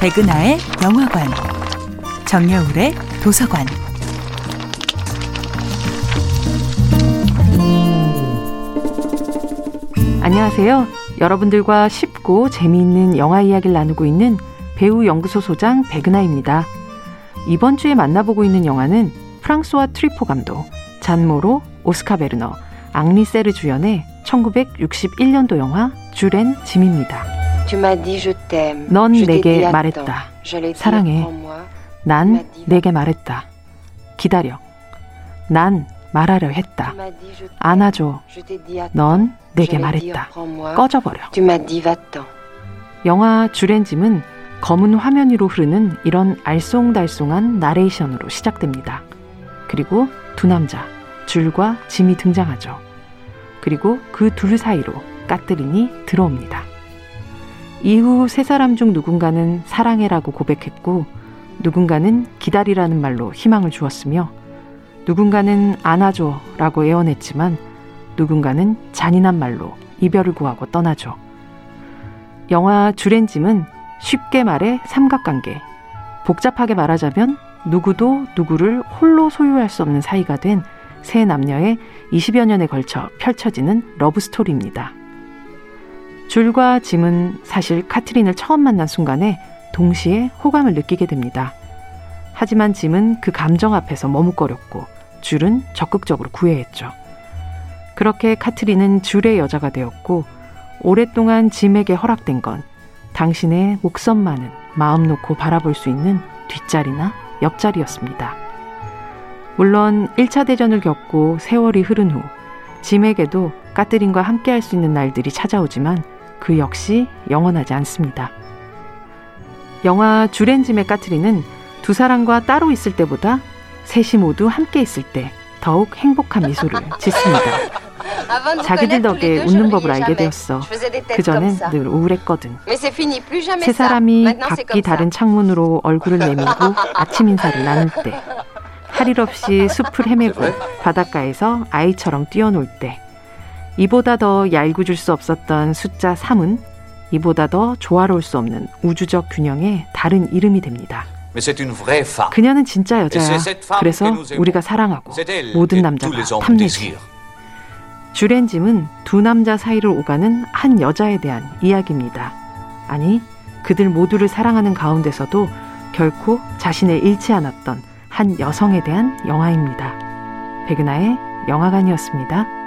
백은하의 영화관, 정여울의 도서관. 안녕하세요. 여러분들과 쉽고 재미있는 영화 이야기를 나누고 있는 배우 연구소 소장 백은하입니다. 이번 주에 만나보고 있는 영화는 프랑스와 트리포 감독, 잔모로, 오스카 베르너, 앙리 세르 주연의 1961년도 영화 주렌 짐입니다. 넌 내게 말했다. 사랑해. 난 내게 말했다. 기다려. 난 말하려 했다. 안아줘. 넌 내게 말했다. 꺼져버려. 영화 주렌짐은 검은 화면 위로 흐르는 이런 알쏭달쏭한 나레이션으로 시작됩니다. 그리고 두 남자, 줄과 짐이 등장하죠. 그리고 그 둘 사이로 까뜨린이 들어옵니다. 이후 세 사람 중 누군가는 사랑해라고 고백했고, 누군가는 기다리라는 말로 희망을 주었으며, 누군가는 안아줘라고 애원했지만, 누군가는 잔인한 말로 이별을 구하고 떠나죠. 영화 주렌짐은 쉽게 말해 삼각관계, 복잡하게 말하자면 누구도 누구를 홀로 소유할 수 없는 사이가 된 세 남녀의 20여 년에 걸쳐 펼쳐지는 러브스토리입니다. 줄과 짐은 사실 카트린을 처음 만난 순간에 동시에 호감을 느끼게 됩니다. 하지만 짐은 그 감정 앞에서 머뭇거렸고 줄은 적극적으로 구애했죠. 그렇게 카트린은 줄의 여자가 되었고 오랫동안 짐에게 허락된 건 당신의 목선만은 마음 놓고 바라볼 수 있는 뒷자리나 옆자리였습니다. 물론 1차 대전을 겪고 세월이 흐른 후 짐에게도 까뜨린과 함께 할 수 있는 날들이 찾아오지만 그 역시 영원하지 않습니다. 영화 주렌짐의 까트리는 두 사람과 따로 있을 때보다 셋이 모두 함께 있을 때 더욱 행복한 미소를 짓습니다. 자기들 덕에 웃는 법을 알게 되었어. 그전엔 늘 우울했거든. 세 사람이 각기 다른 창문으로 얼굴을 내밀고 아침 인사를 나눌 때, 할일 없이 숲을 헤매고 바닷가에서 아이처럼 뛰어놀 때, 이보다 더 얄궂을 수 없었던 숫자 3은 이보다 더 조화로울 수 없는 우주적 균형의 다른 이름이 됩니다. 그녀는 진짜 여자야. 그래서 우리가 사랑하고 모든 남자가 탐내지. 주렌짐은 두 남자 사이를 오가는 한 여자에 대한 이야기입니다. 아니, 그들 모두를 사랑하는 가운데서도 결코 자신을 잃지 않았던 한 여성에 대한 영화입니다. 백은하의 영화관이었습니다.